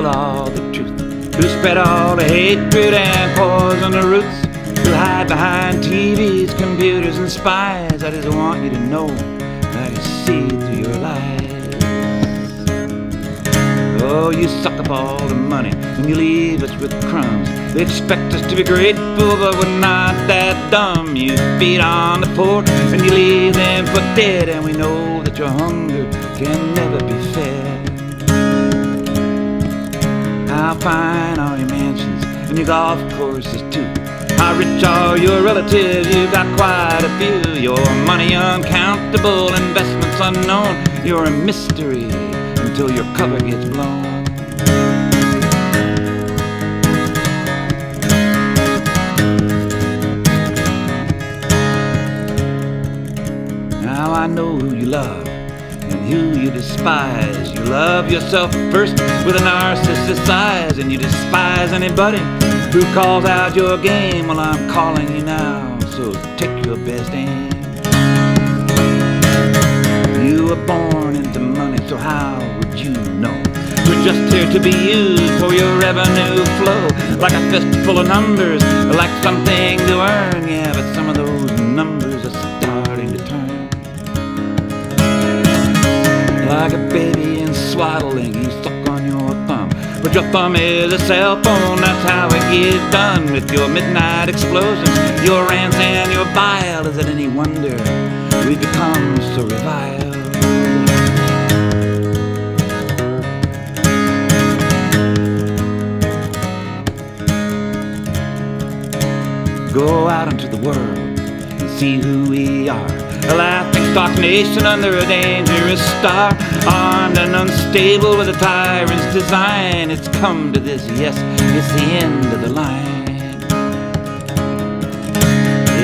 steal all the truth, who spread all the hatred and poison the roots, who hide behind TVs, computers, and spies. I just want you to know that I see through your lies. Oh, you suck up all the money and you leave us with crumbs. They expect us to be grateful, but we're not that dumb. You feed on the poor and you leave them for dead, and we know that your hunger can never be fed. How fine are your mansions and your golf courses too? How rich are your relatives? You've got quite a few. Your money uncountable, investments unknown. You're a mystery until your cover gets blown. Now I know who you love and who you despise. You love yourself first with a narcissist's eyes, and you despise anybody who calls out your game. Well, I'm calling you now, so take your best aim. You were born into money, so how would you know? We're just here to be used for your revenue flow, like a fistful of numbers, like something to earn. Yeah, but some of those Like a baby in swaddling, you suck on your thumb. But your thumb is a cell phone, that's how it gets done. With your midnight explosions, your rants and your bile. Is it any wonder we become so reviled? Go out into the world and see who we are. A stock nation under a dangerous star. Armed and unstable with a tyrant's design. It's come to this, yes, it's the end of the line.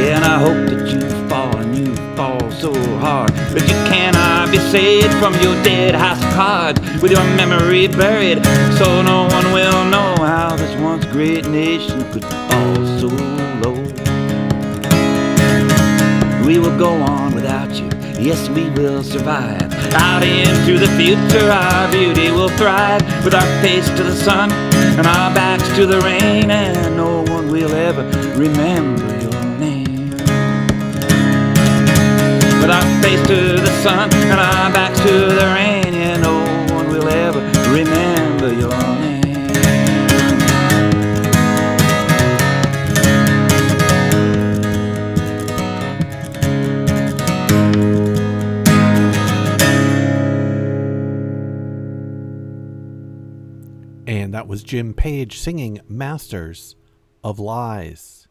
And I hope that you fall and you fall so hard that you cannot be saved from your dead house cards with your memory buried, so no one will know how this once great nation could fall so low. We will go on. Yes, we will survive. Out into the future, our beauty will thrive with our face to the sun and our backs to the rain, and no one will ever remember your name. With our face to the sun and our backs to the rain, yeah, no one will ever remember your name. Was Jim Page singing Masters of Lies.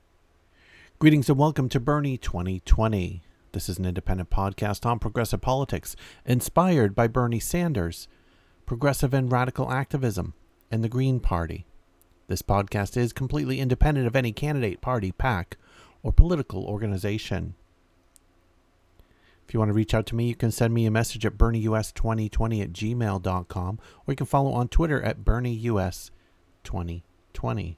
Greetings and welcome to Bernie 2020. This is an independent podcast on progressive politics, inspired by Bernie Sanders, progressive and radical activism, and the Green Party. This podcast is completely independent of any candidate, party, PAC, or political organization. If you want to reach out to me, you can send me a message at BernieUS2020 at gmail.com or you can follow on Twitter at BernieUS2020.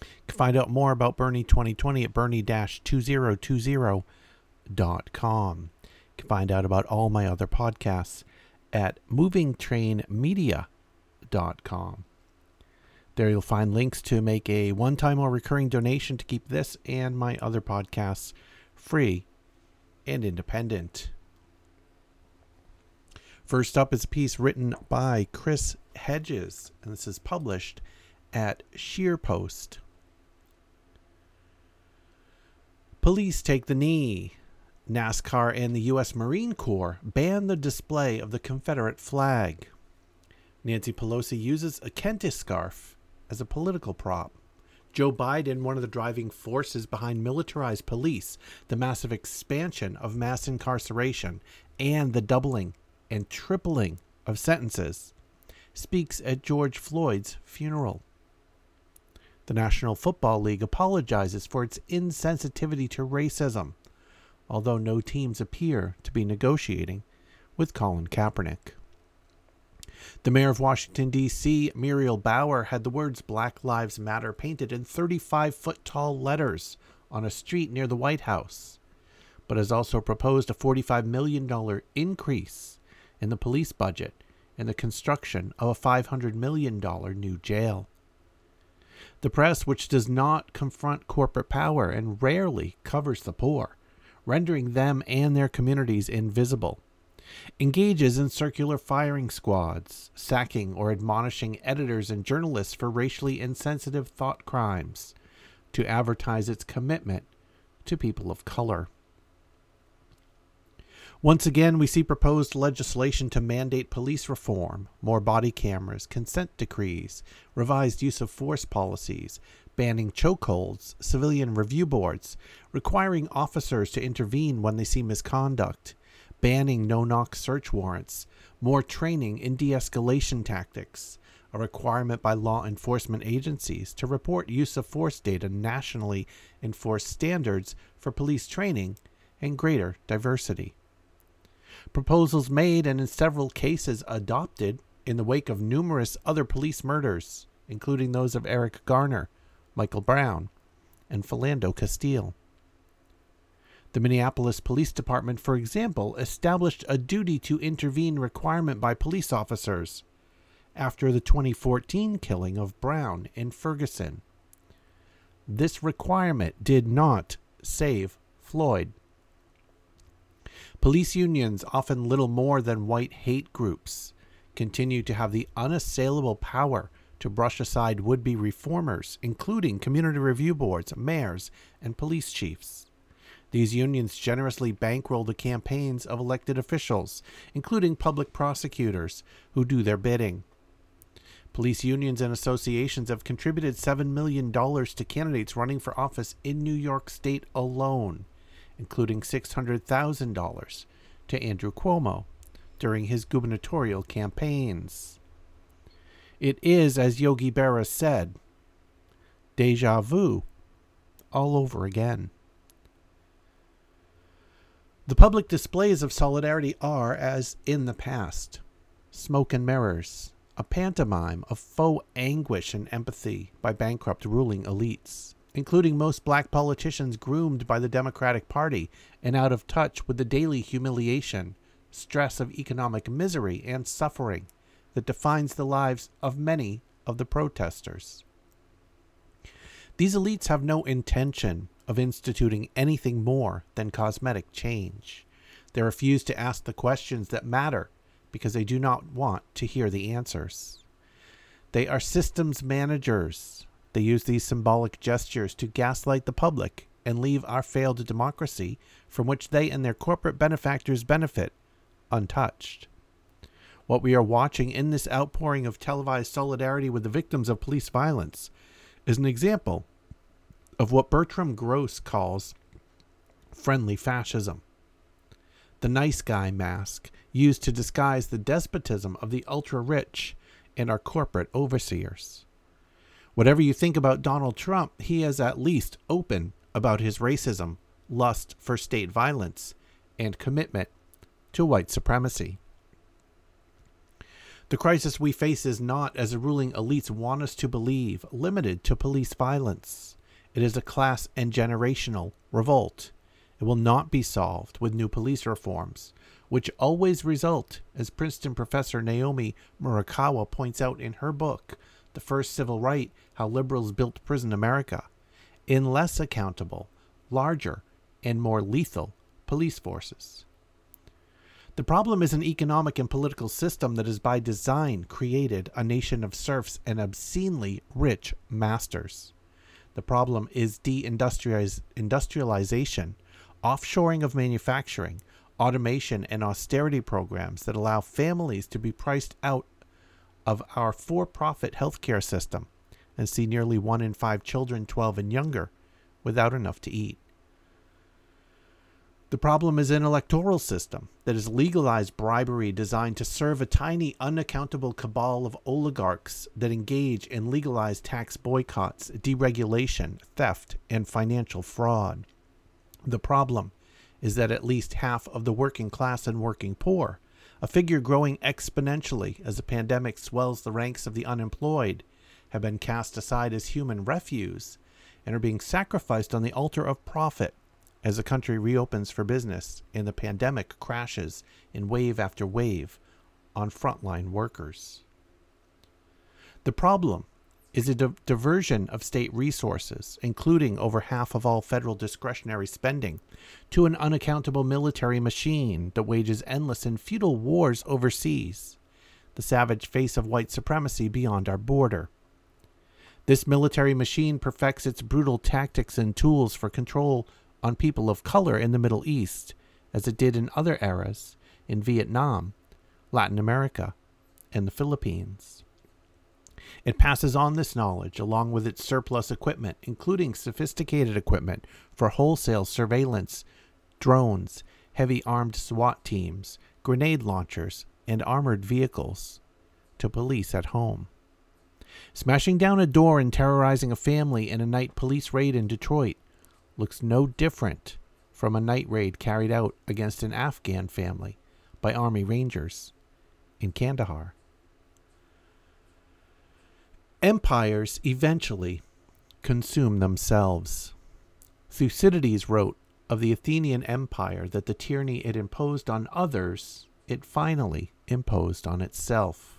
You can find out more about Bernie 2020 at Bernie-2020.com. You can find out about all my other podcasts at MovingTrainMedia.com. There you'll find links to make a one-time or recurring donation to keep this and my other podcasts free and independent. First up is a piece written by Chris Hedges, and this is published at ScheerPost. Police take the knee. NASCAR and the U.S. Marine Corps ban the display of the Confederate flag. Nancy Pelosi uses a Kentish scarf as a political prop. Joe Biden, one of the driving forces behind militarized police, the massive expansion of mass incarceration, and the doubling and tripling of sentences, speaks at George Floyd's funeral. The National Football League apologizes for its insensitivity to racism, although no teams appear to be negotiating with Colin Kaepernick. The mayor of Washington, D.C., Muriel Bowser, had the words Black Lives Matter painted in 35 foot tall letters on a street near the White House, but has also proposed a $45 million increase in the police budget and the construction of a $500 million new jail. The press, which does not confront corporate power and rarely covers the poor, rendering them and their communities invisible, engages in circular firing squads, sacking or admonishing editors and journalists for racially insensitive thought crimes to advertise its commitment to people of color. Once again, we see proposed legislation to mandate police reform, more body cameras, consent decrees, revised use of force policies, banning chokeholds, civilian review boards, requiring officers to intervene when they see misconduct, banning no knock search warrants, more training in de escalation tactics, a requirement by law enforcement agencies to report use of force data nationally enforce standards for police training, and greater diversity. Proposals made and in several cases adopted in the wake of numerous other police murders, including those of Eric Garner, Michael Brown, and Philando Castile. The Minneapolis Police Department, for example, established a duty to intervene requirement by police officers after the 2014 killing of Brown in Ferguson. This requirement did not save Floyd. Police unions, often little more than white hate groups, continue to have the unassailable power to brush aside would be reformers, including community review boards, mayors, and police chiefs. These unions generously bankroll the campaigns of elected officials, including public prosecutors, who do their bidding. Police unions and associations have contributed $7 million to candidates running for office in New York State alone, including $600,000 to Andrew Cuomo during his gubernatorial campaigns. It is, as Yogi Berra said, deja vu all over again. The public displays of solidarity are, as in the past, smoke and mirrors, a pantomime of faux anguish and empathy by bankrupt ruling elites, including most black politicians groomed by the Democratic Party and out of touch with the daily humiliation, stress of economic misery and suffering that defines the lives of many of the protesters. These elites have no intention of instituting anything more than cosmetic change. They refuse to ask the questions that matter because they do not want to hear the answers. They are systems managers. They use these symbolic gestures to gaslight the public and leave our failed democracy, from which they and their corporate benefactors benefit, untouched. What we are watching in this outpouring of televised solidarity with the victims of police violence is an example of what Bertram Gross calls friendly fascism the nice guy mask used to disguise the despotism of the ultra rich and our corporate overseers. Whatever you think about Donald Trump, he is at least open about his racism, lust for state violence, and commitment to white supremacy. The crisis we face is not, as the ruling elites want us to believe, limited to police violence. It is a class and generational revolt it will not be solved with new police reforms, which always result, as Princeton professor Naomi Murakawa points out in her book, The First Civil Right How Liberals Built Prison America, in less accountable, larger, and more lethal police forces. The problem is an economic and political system that has by design created a nation of serfs and obscenely rich masters. The problem is deindustrialization offshoring of manufacturing, automation, and austerity programs that allow families to be priced out of our for profit healthcare system and see nearly one in five children 12 and younger without enough to eat. The problem is an electoral system that has legalized bribery designed to serve a tiny, unaccountable cabal of oligarchs that engage in legalized tax boycotts, deregulation, theft, and financial fraud. The problem is that at least half of the working class and working poor, a figure growing exponentially as the pandemic swells the ranks of the unemployed, have been cast aside as human refuse and are being sacrificed on the altar of profit as the country reopens for business and the pandemic crashes in wave after wave on frontline workers. The problem is a di- diversion of state resources, including over half of all federal discretionary spending, to an unaccountable military machine that wages endless and futile wars overseas, the savage face of white supremacy beyond our border. This military machine perfects its brutal tactics and tools for control on people of color in the Middle East, as it did in other eras in Vietnam, Latin America, and the Philippines. It passes on this knowledge along with its surplus equipment, including sophisticated equipment for wholesale surveillance, drones, heavy armed SWAT teams, grenade launchers, and armored vehicles, to police at home. Smashing down a door and terrorizing a family in a night police raid in Detroit looks no different from a night raid carried out against an Afghan family by Army Rangers in Kandahar. Empires eventually consume themselves. Thucydides wrote of the Athenian Empire that the tyranny it imposed on others, it finally imposed on itself.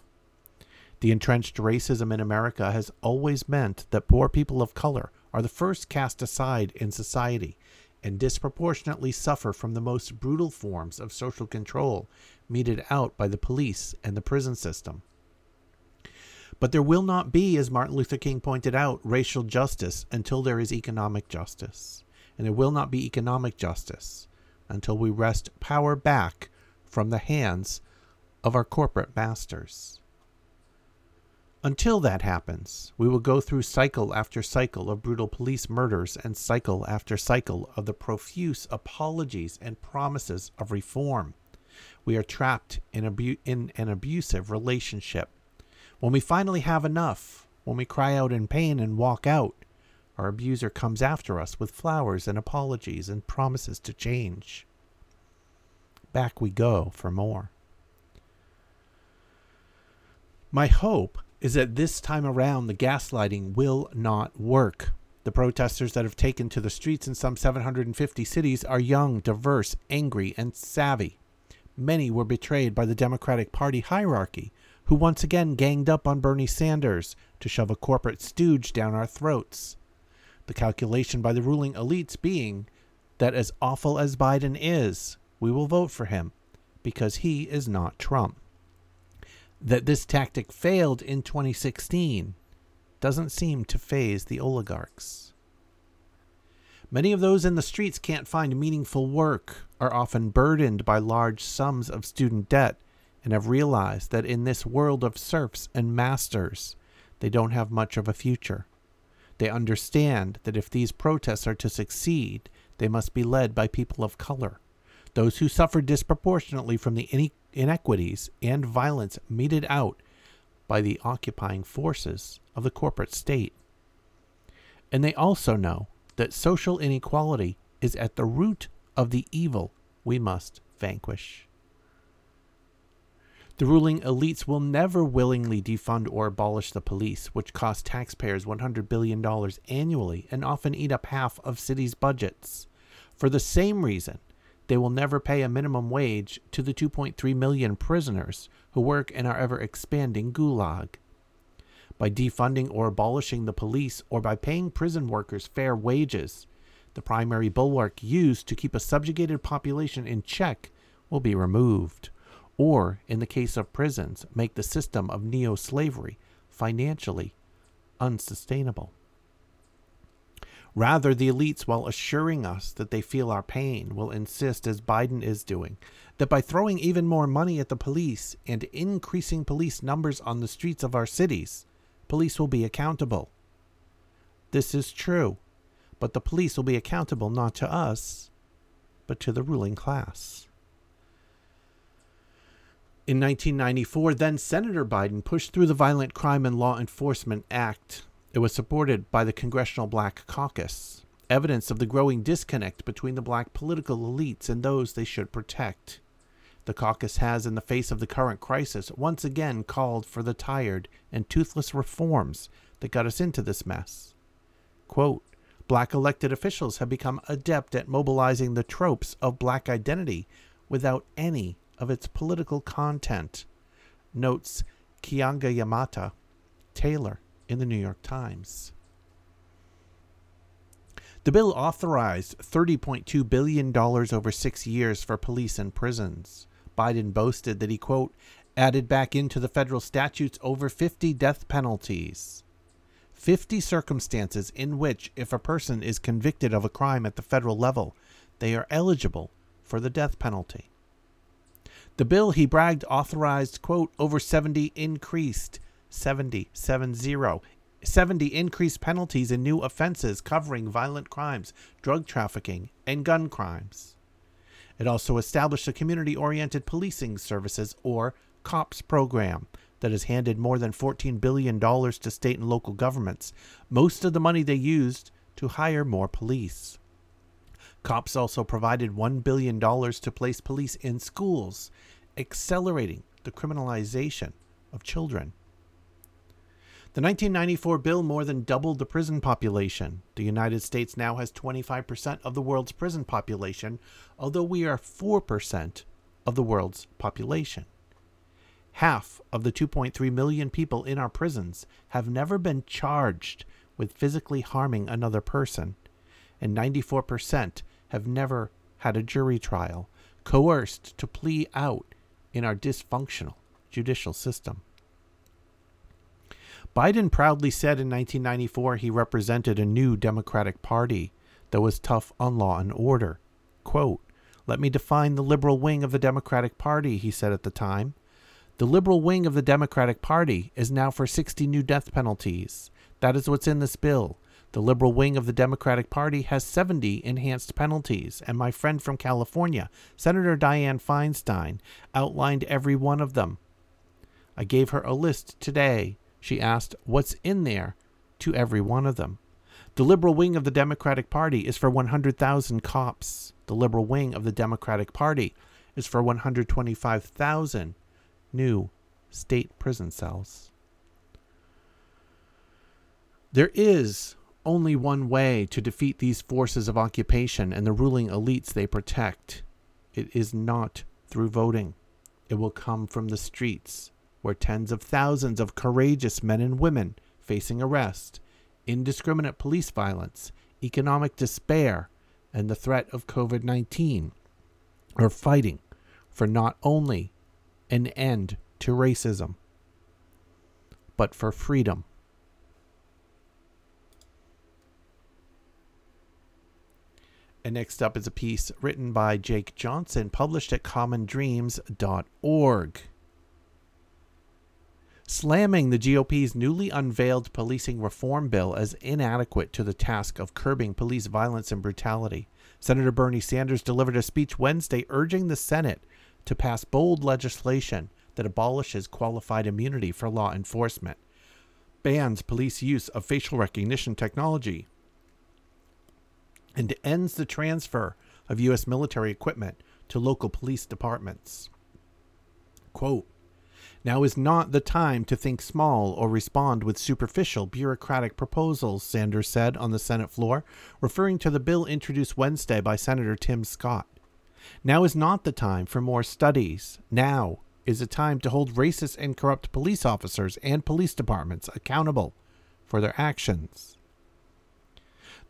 The entrenched racism in America has always meant that poor people of color are the first cast aside in society and disproportionately suffer from the most brutal forms of social control meted out by the police and the prison system. But there will not be, as Martin Luther King pointed out, racial justice until there is economic justice. And there will not be economic justice until we wrest power back from the hands of our corporate masters. Until that happens, we will go through cycle after cycle of brutal police murders and cycle after cycle of the profuse apologies and promises of reform. We are trapped in, abu- in an abusive relationship when we finally have enough, when we cry out in pain and walk out, our abuser comes after us with flowers and apologies and promises to change. Back we go for more. My hope is that this time around the gaslighting will not work. The protesters that have taken to the streets in some 750 cities are young, diverse, angry, and savvy. Many were betrayed by the Democratic Party hierarchy who once again ganged up on Bernie Sanders to shove a corporate stooge down our throats. The calculation by the ruling elites being that as awful as Biden is, we will vote for him because he is not Trump. That this tactic failed in 2016 doesn't seem to phase the oligarchs. Many of those in the streets can't find meaningful work, are often burdened by large sums of student debt, and have realized that in this world of serfs and masters, they don't have much of a future. They understand that if these protests are to succeed, they must be led by people of color, those who suffer disproportionately from the inequities and violence meted out by the occupying forces of the corporate state. And they also know that social inequality is at the root of the evil we must vanquish. The ruling elites will never willingly defund or abolish the police, which cost taxpayers $100 billion annually and often eat up half of cities' budgets. For the same reason, they will never pay a minimum wage to the 2.3 million prisoners who work in our ever expanding gulag. By defunding or abolishing the police or by paying prison workers fair wages, the primary bulwark used to keep a subjugated population in check will be removed or, in the case of prisons, make the system of neo slavery financially unsustainable. Rather, the elites, while assuring us that they feel our pain, will insist, as Biden is doing, that by throwing even more money at the police and increasing police numbers on the streets of our cities, police will be accountable. This is true, but the police will be accountable not to us, but to the ruling class. In 1994, then Senator Biden pushed through the Violent Crime and Law Enforcement Act. It was supported by the Congressional Black Caucus, evidence of the growing disconnect between the black political elites and those they should protect. The caucus has, in the face of the current crisis, once again called for the tired and toothless reforms that got us into this mess. Quote, Black elected officials have become adept at mobilizing the tropes of black identity without any of its political content. notes Keeanga-Yamahtta Taylor in the New York Times. The bill authorized $30.2 billion over six years for police and prisons. Biden boasted that he, quote, added back into the federal statutes over 50 death penalties. 50 circumstances in which, if a person is convicted of a crime at the federal level, they are eligible for the death penalty. The bill, he bragged, authorized, quote, over 70 increased, 70, 70, 70 increased penalties in new offenses covering violent crimes, drug trafficking, and gun crimes. It also established a community oriented policing services, or COPS program, that has handed more than $14 billion to state and local governments, most of the money they used to hire more police. COPS also provided $1 billion to place police in schools, accelerating the criminalization of children. The 1994 bill more than doubled the prison population. The United States now has 25% of the world's prison population, although we are 4% of the world's population. Half of the 2.3 million people in our prisons have never been charged with physically harming another person, and 94% have never had a jury trial, coerced to plea out in our dysfunctional judicial system. Biden proudly said in 1994 he represented a new Democratic Party that was tough on law and order. Quote, Let me define the liberal wing of the Democratic Party, he said at the time. The liberal wing of the Democratic Party is now for 60 new death penalties. That is what's in this bill. The liberal wing of the Democratic Party has 70 enhanced penalties, and my friend from California, Senator Dianne Feinstein, outlined every one of them. I gave her a list today. She asked, What's in there? to every one of them. The liberal wing of the Democratic Party is for 100,000 cops. The liberal wing of the Democratic Party is for 125,000 new state prison cells. There is only one way to defeat these forces of occupation and the ruling elites they protect. It is not through voting. It will come from the streets, where tens of thousands of courageous men and women facing arrest, indiscriminate police violence, economic despair, and the threat of COVID 19 are fighting for not only an end to racism, but for freedom. And next up is a piece written by Jake Johnson, published at commondreams.org. Slamming the GOP's newly unveiled policing reform bill as inadequate to the task of curbing police violence and brutality, Senator Bernie Sanders delivered a speech Wednesday urging the Senate to pass bold legislation that abolishes qualified immunity for law enforcement, bans police use of facial recognition technology, and ends the transfer of U.S. military equipment to local police departments. Quote, now is not the time to think small or respond with superficial bureaucratic proposals, Sanders said on the Senate floor, referring to the bill introduced Wednesday by Senator Tim Scott. Now is not the time for more studies. Now is a time to hold racist and corrupt police officers and police departments accountable for their actions.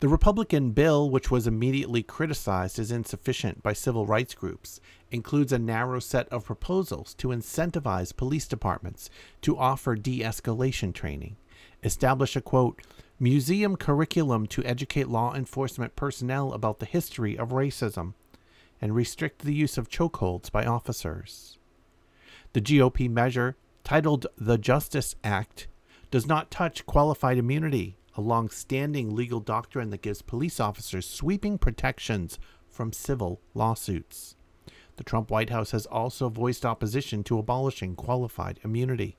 The Republican bill, which was immediately criticized as insufficient by civil rights groups, includes a narrow set of proposals to incentivize police departments to offer de escalation training, establish a quote, museum curriculum to educate law enforcement personnel about the history of racism, and restrict the use of chokeholds by officers. The GOP measure, titled the Justice Act, does not touch qualified immunity a long standing legal doctrine that gives police officers sweeping protections from civil lawsuits. The Trump White House has also voiced opposition to abolishing qualified immunity.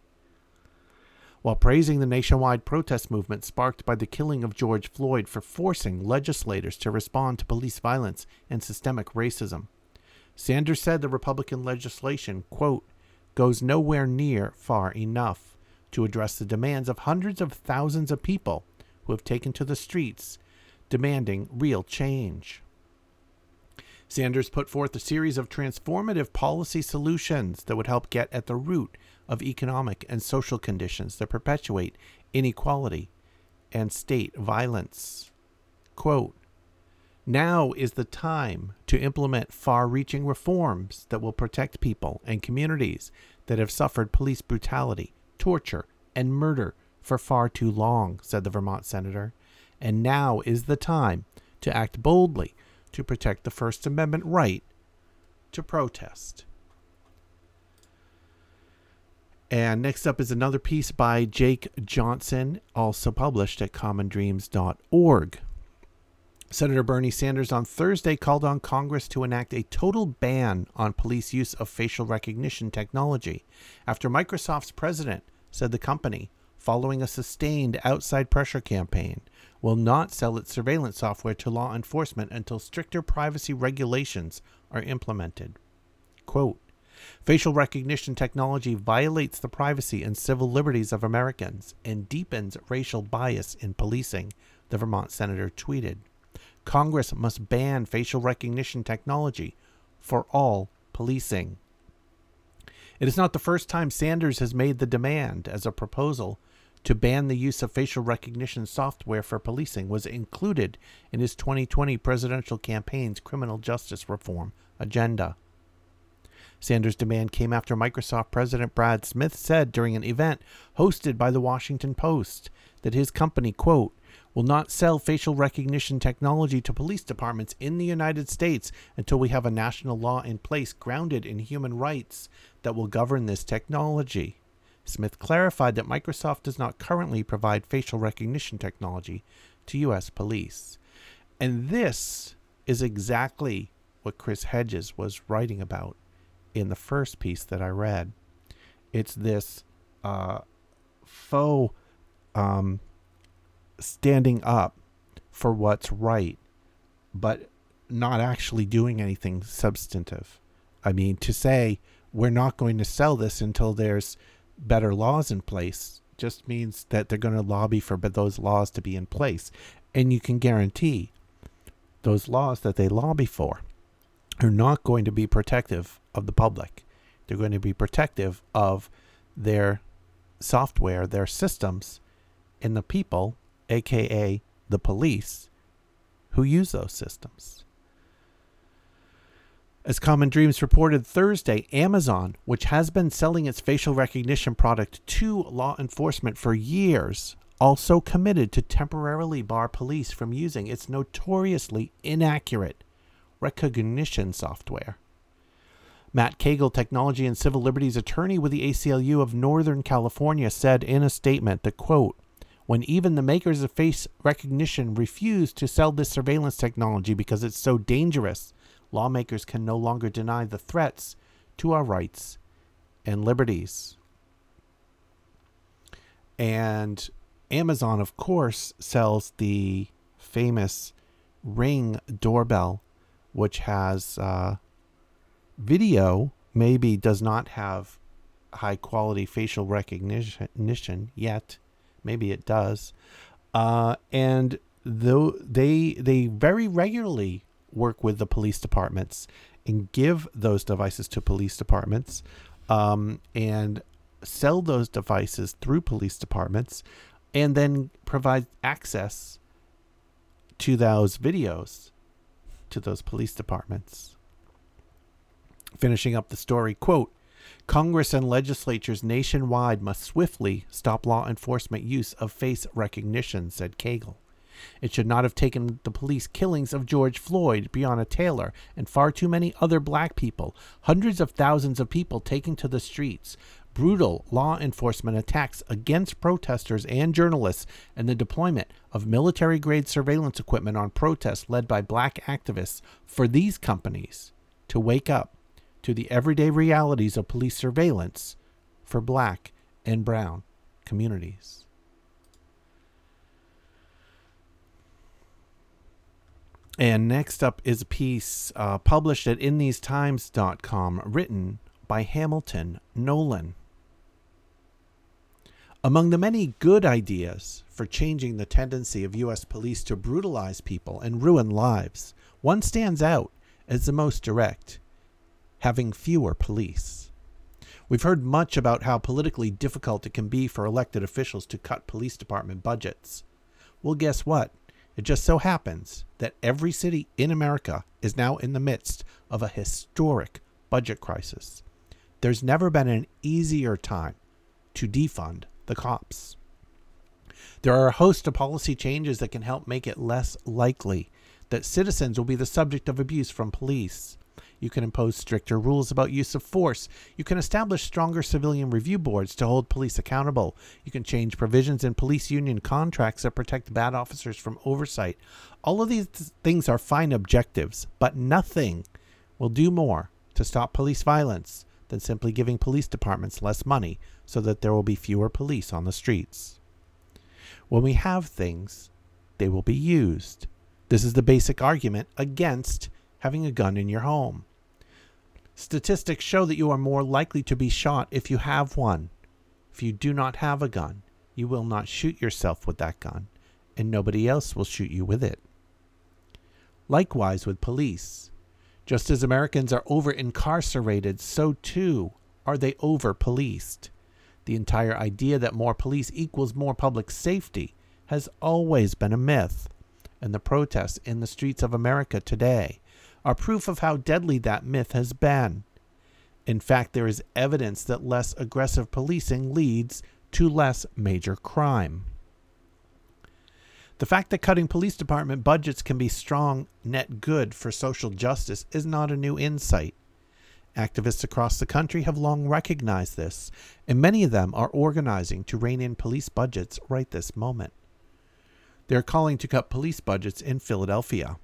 While praising the nationwide protest movement sparked by the killing of George Floyd for forcing legislators to respond to police violence and systemic racism, Sanders said the Republican legislation, quote, goes nowhere near far enough to address the demands of hundreds of thousands of people who have taken to the streets demanding real change. Sanders put forth a series of transformative policy solutions that would help get at the root of economic and social conditions that perpetuate inequality and state violence. Quote, now is the time to implement far reaching reforms that will protect people and communities that have suffered police brutality, torture, and murder for far too long, said the Vermont senator. And now is the time to act boldly to protect the First Amendment right to protest. And next up is another piece by Jake Johnson, also published at commondreams.org. Senator Bernie Sanders on Thursday called on Congress to enact a total ban on police use of facial recognition technology after Microsoft's president said the company, following a sustained outside pressure campaign, will not sell its surveillance software to law enforcement until stricter privacy regulations are implemented. Quote, Facial recognition technology violates the privacy and civil liberties of Americans and deepens racial bias in policing, the Vermont senator tweeted. Congress must ban facial recognition technology for all policing. It is not the first time Sanders has made the demand as a proposal to ban the use of facial recognition software for policing was included in his 2020 presidential campaign's criminal justice reform agenda. Sanders' demand came after Microsoft President Brad Smith said during an event hosted by the Washington Post that his company, quote, will not sell facial recognition technology to police departments in the United States until we have a national law in place grounded in human rights that will govern this technology. Smith clarified that Microsoft does not currently provide facial recognition technology to U.S. police. And this is exactly what Chris Hedges was writing about in the first piece that I read. It's this uh, faux um, standing up for what's right, but not actually doing anything substantive. I mean, to say we're not going to sell this until there's better laws in place just means that they're going to lobby for those laws to be in place. And you can guarantee those laws that they lobby for are not going to be protective of the public. They're going to be protective of their software, their systems, and the people, aka the police, who use those systems. As Common Dreams reported Thursday, Amazon, which has been selling its facial recognition product to law enforcement for years, also committed to temporarily bar police from using its notoriously inaccurate Rekognition software. Matt Cagle, technology and civil liberties attorney with the ACLU of Northern California, said in a statement that, quote, when even the makers of face recognition refuse to sell this surveillance technology because it's so dangerous, lawmakers can no longer deny the threats to our rights and liberties. And Amazon, of course, sells the famous Ring doorbell which has uh, video, maybe does not have high quality facial recognition yet. Maybe it does. Uh, and though they they very regularly work with the police departments and give those devices to police departments um, and sell those devices through police departments and then provide access to those videos to those police departments. Finishing up the story, quote, Congress and legislatures nationwide must swiftly stop law enforcement use of face recognition, said Cagle. It should not have taken the police killings of George Floyd, Breonna Taylor, and far too many other black people, hundreds of thousands of people taking to the streets, brutal law enforcement attacks against protesters and journalists, and the deployment of military grade surveillance equipment on protests led by black activists for these companies to wake up to the everyday realities of police surveillance for black and brown communities. And next up is a piece uh, published at InTheseTimes.com written by Hamilton Nolan. Among the many good ideas for changing the tendency of U.S. police to brutalize people and ruin lives, one stands out as the most direct having fewer police. We've heard much about how politically difficult it can be for elected officials to cut police department budgets. Well, guess what? It just so happens that every city in America is now in the midst of a historic budget crisis. There's never been an easier time to defund the cops. There are a host of policy changes that can help make it less likely that citizens will be the subject of abuse from police. You can impose stricter rules about use of force. You can establish stronger civilian review boards to hold police accountable. You can change provisions in police union contracts that protect bad officers from oversight. All of these things are fine objectives, but nothing will do more to stop police violence than simply giving police departments less money so that there will be fewer police on the streets. When we have things, they will be used. This is the basic argument against having a gun in your home. Statistics show that you are more likely to be shot if you have one. If you do not have a gun, you will not shoot yourself with that gun, and nobody else will shoot you with it. Likewise with police. Just as Americans are over incarcerated, so too are they over policed. The entire idea that more police equals more public safety has always been a myth, and the protests in the streets of America today are proof of how deadly that myth has been. In fact, there is evidence that less aggressive policing leads to less major crime. The fact that cutting police department budgets can be strong net good for social justice is not a new insight. Activists across the country have long recognized this, and many of them are organizing to rein in police budgets right this moment. They are calling to cut police budgets in Philadelphia.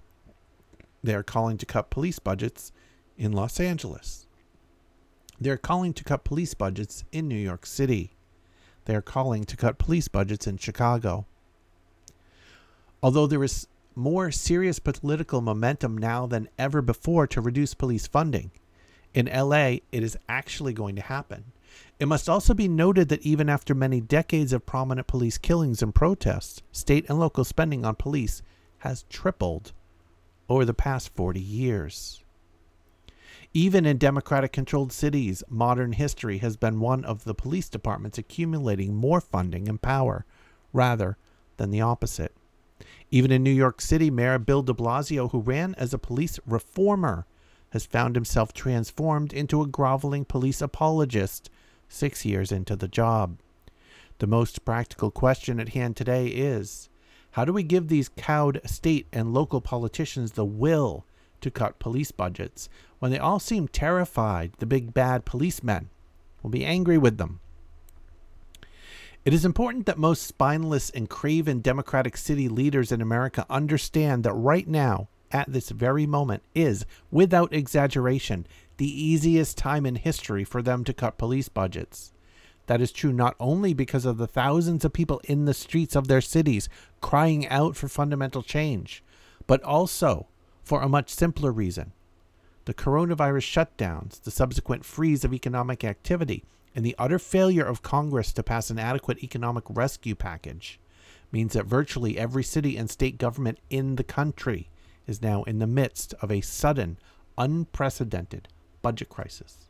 They are calling to cut police budgets in Los Angeles. They are calling to cut police budgets in New York City. They are calling to cut police budgets in Chicago. Although there is more serious political momentum now than ever before to reduce police funding, in LA it is actually going to happen. It must also be noted that even after many decades of prominent police killings and protests, state and local spending on police has tripled over the past 40 years. Even in Democratic controlled cities, modern history has been one of the police departments accumulating more funding and power rather than the opposite. Even in New York City, Mayor Bill de Blasio, who ran as a police reformer, has found himself transformed into a groveling police apologist six years into the job. The most practical question at hand today is how do we give these cowed state and local politicians the will to cut police budgets when they all seem terrified the big bad policemen will be angry with them? It is important that most spineless and craven Democratic city leaders in America understand that right now, at this very moment, is, without exaggeration, the easiest time in history for them to cut police budgets. That is true not only because of the thousands of people in the streets of their cities crying out for fundamental change, but also for a much simpler reason. The coronavirus shutdowns, the subsequent freeze of economic activity, and the utter failure of Congress to pass an adequate economic rescue package means that virtually every city and state government in the country is now in the midst of a sudden, unprecedented budget crisis.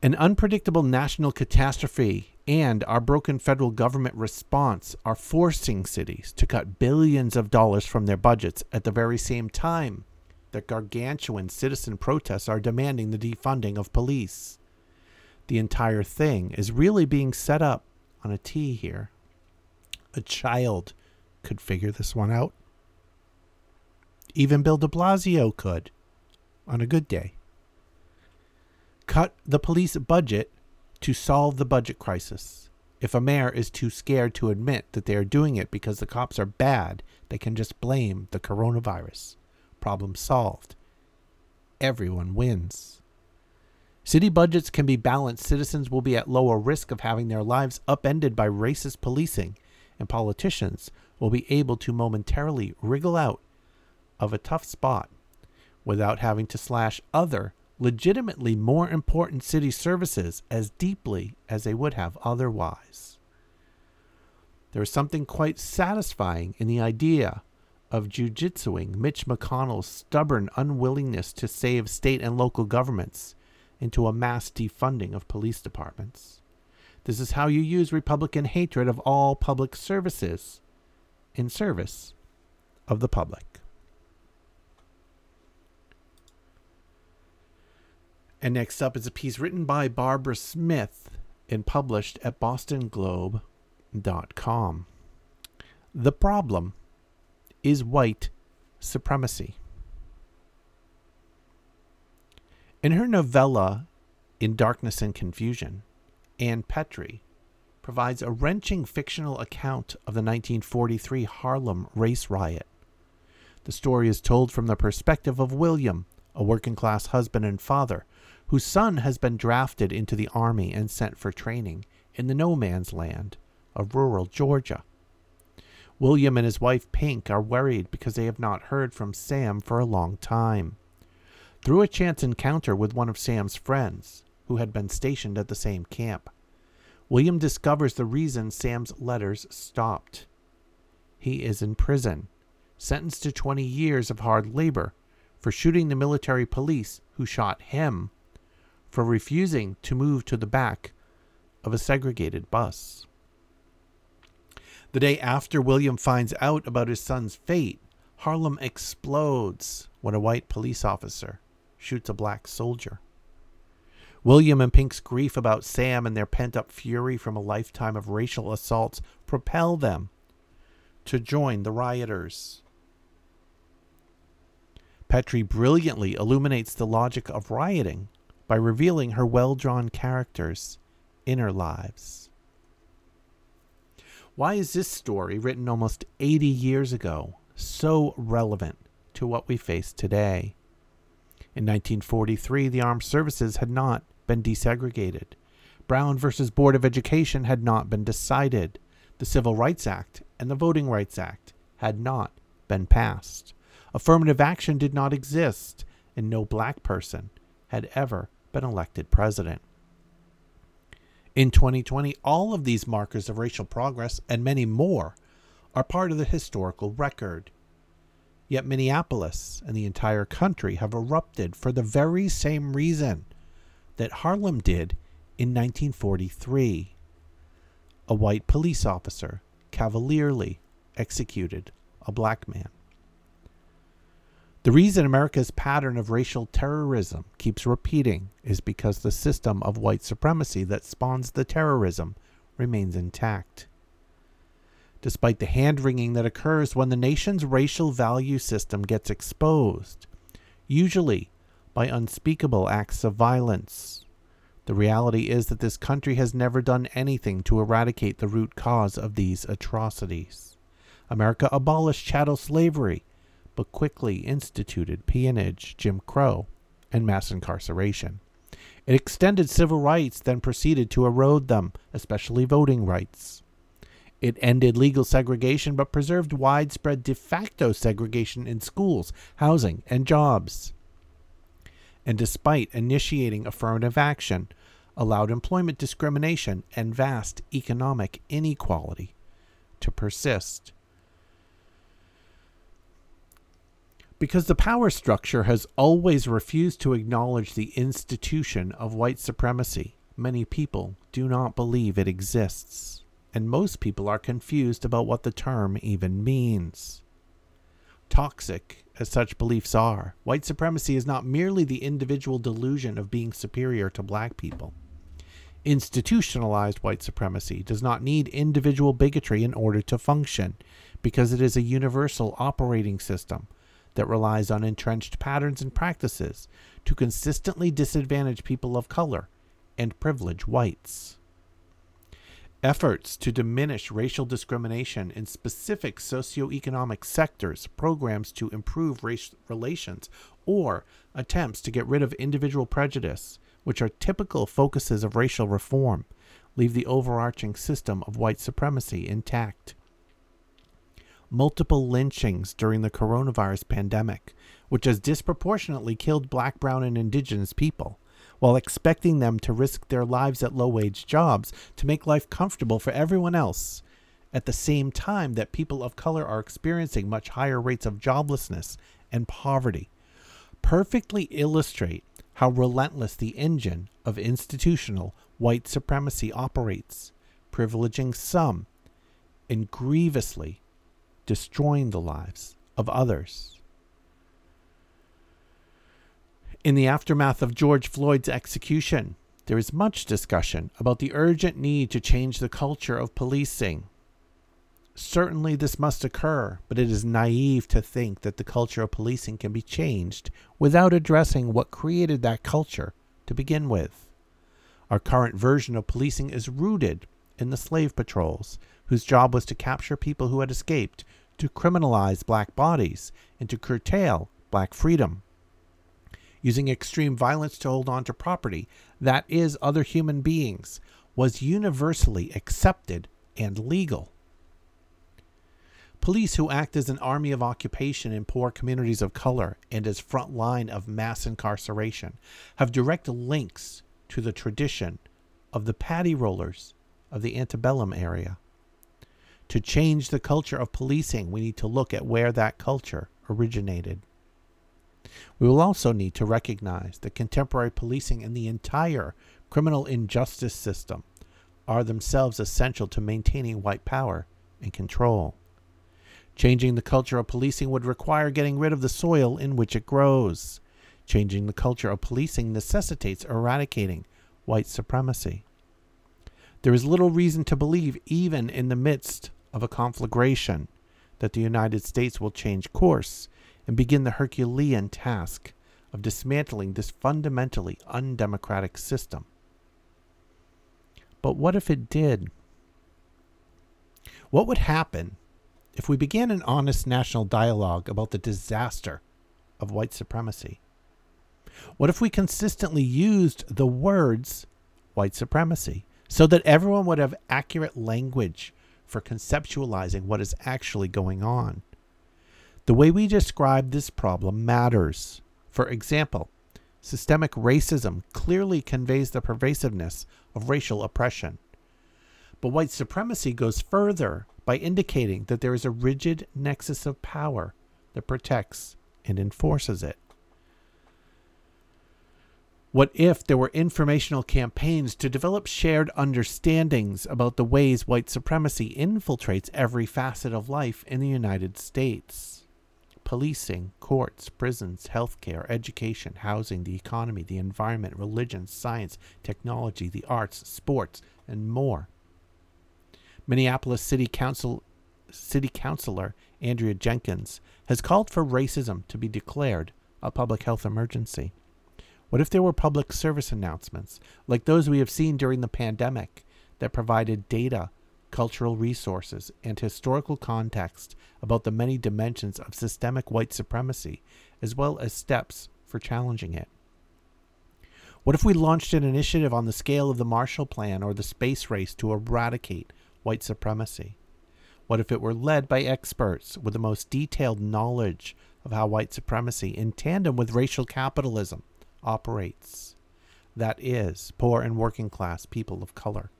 An unpredictable national catastrophe and our broken federal government response are forcing cities to cut billions of dollars from their budgets at the very same time that gargantuan citizen protests are demanding the defunding of police. The entire thing is really being set up on a T here. A child could figure this one out. Even Bill de Blasio could on a good day cut the police budget to solve the budget crisis. If a mayor is too scared to admit that they are doing it because the cops are bad, they can just blame the coronavirus. Problem solved. Everyone wins. City budgets can be balanced. Citizens will be at lower risk of having their lives upended by racist policing, and politicians will be able to momentarily wriggle out of a tough spot without having to slash other legitimately more important city services as deeply as they would have otherwise. There is something quite satisfying in the idea of jujitsuing Mitch McConnell's stubborn unwillingness to save state and local governments into a mass defunding of police departments. This is how you use Republican hatred of all public services in service of the public. And next up is a piece written by Barbara Smith and published at bostonglobe.com. The problem is white supremacy. In her novella, In Darkness and Confusion, Ann Petry provides a wrenching fictional account of the 1943 Harlem race riot. The story is told from the perspective of William, a working class husband and father, whose son has been drafted into the army and sent for training in the no man's land of rural Georgia. William and his wife Pink are worried because they have not heard from Sam for a long time. Through a chance encounter with one of Sam's friends, who had been stationed at the same camp, William discovers the reason Sam's letters stopped. He is in prison, sentenced to 20 years of hard labor for shooting the military police who shot him for refusing to move to the back of a segregated bus. The day after William finds out about his son's fate, Harlem explodes when a white police officer shoots a black soldier. William and Pink's grief about Sam and their pent up fury from a lifetime of racial assaults propel them to join the rioters. Petry brilliantly illuminates the logic of rioting by revealing her well drawn characters' inner lives. Why is this story, written almost 80 years ago, so relevant to what we face today? In 1943, the armed services had not been desegregated. Brown versus Board of Education had not been decided. The Civil Rights Act and the Voting Rights Act had not been passed. Affirmative action did not exist, and no black person had ever been elected president. In 2020, all of these markers of racial progress and many more are part of the historical record. Yet Minneapolis and the entire country have erupted for the very same reason that Harlem did in 1943. A white police officer cavalierly executed a black man. The reason America's pattern of racial terrorism keeps repeating is because the system of white supremacy that spawns the terrorism remains intact. Despite the hand wringing that occurs when the nation's racial value system gets exposed, usually by unspeakable acts of violence, the reality is that this country has never done anything to eradicate the root cause of these atrocities. America abolished chattel slavery but quickly instituted peonage, Jim Crow, and mass incarceration. It extended civil rights, then proceeded to erode them, especially voting rights. It ended legal segregation but preserved widespread de facto segregation in schools, housing, and jobs. And despite initiating affirmative action, allowed employment discrimination and vast economic inequality to persist. Because the power structure has always refused to acknowledge the institution of white supremacy. Many people do not believe it exists, and most people are confused about what the term even means. Toxic as such beliefs are, white supremacy is not merely the individual delusion of being superior to black people. Institutionalized white supremacy does not need individual bigotry in order to function, because it is a universal operating system that relies on entrenched patterns and practices to consistently disadvantage people of color and privilege whites. Efforts to diminish racial discrimination in specific socioeconomic sectors, programs to improve race relations, or attempts to get rid of individual prejudice, which are typical focuses of racial reform, leave the overarching system of white supremacy intact multiple lynchings during the coronavirus pandemic, which has disproportionately killed black, brown, and indigenous people, while expecting them to risk their lives at low wage jobs to make life comfortable for everyone else, at the same time that people of color are experiencing much higher rates of joblessness and poverty, perfectly illustrate how relentless the engine of institutional white supremacy operates, privileging some and grievously destroying the lives of others. In the aftermath of George Floyd's execution, there is much discussion about the urgent need to change the culture of policing. Certainly, this must occur, but it is naive to think that the culture of policing can be changed without addressing what created that culture to begin with. Our current version of policing is rooted in the slave patrols, whose job was to capture people who had escaped, to criminalize black bodies, and to curtail black freedom. Using extreme violence to hold on to property, that is, other human beings, was universally accepted and legal. Police who act as an army of occupation in poor communities of color and as front line of mass incarceration have direct links to the tradition of the paddy rollers of the antebellum area. To change the culture of policing, we need to look at where that culture originated. We will also need to recognize that contemporary policing and the entire criminal injustice system are themselves essential to maintaining white power and control. Changing the culture of policing would require getting rid of the soil in which it grows. Changing the culture of policing necessitates eradicating white supremacy. There is little reason to believe, even in the midst of a conflagration, that the United States will change course and begin the Herculean task of dismantling this fundamentally undemocratic system. But what if it did? What would happen if we began an honest national dialogue about the disaster of white supremacy? What if we consistently used the words white supremacy so that everyone would have accurate language for conceptualizing what is actually going on? The way we describe this problem matters. For example, systemic racism clearly conveys the pervasiveness of racial oppression. But white supremacy goes further by indicating that there is a rigid nexus of power that protects and enforces it. What if there were informational campaigns to develop shared understandings about the ways white supremacy infiltrates every facet of life in the United States? Policing, courts, prisons, healthcare, education, housing, the economy, the environment, religion, science, technology, the arts, sports, and more. Minneapolis City Council City Councilor Andrea Jenkins has called for racism to be declared a public health emergency. What if there were public service announcements, like those we have seen during the pandemic, that provided data, cultural resources, and historical context about the many dimensions of systemic white supremacy, as well as steps for challenging it? What if we launched an initiative on the scale of the Marshall Plan or the space race to eradicate white supremacy? What if it were led by experts with the most detailed knowledge of how white supremacy, in tandem with racial capitalism, operates? That is, poor and working class people of color.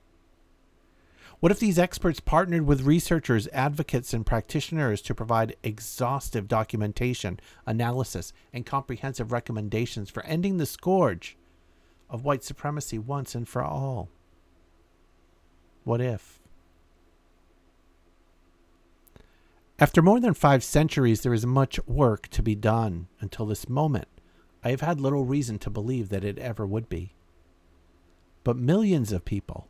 What if these experts partnered with researchers, advocates, and practitioners to provide exhaustive documentation, analysis, and comprehensive recommendations for ending the scourge of white supremacy once and for all? What if? After more than five centuries, there is much work to be done. Until this moment, I have had little reason to believe that it ever would be. But millions of people,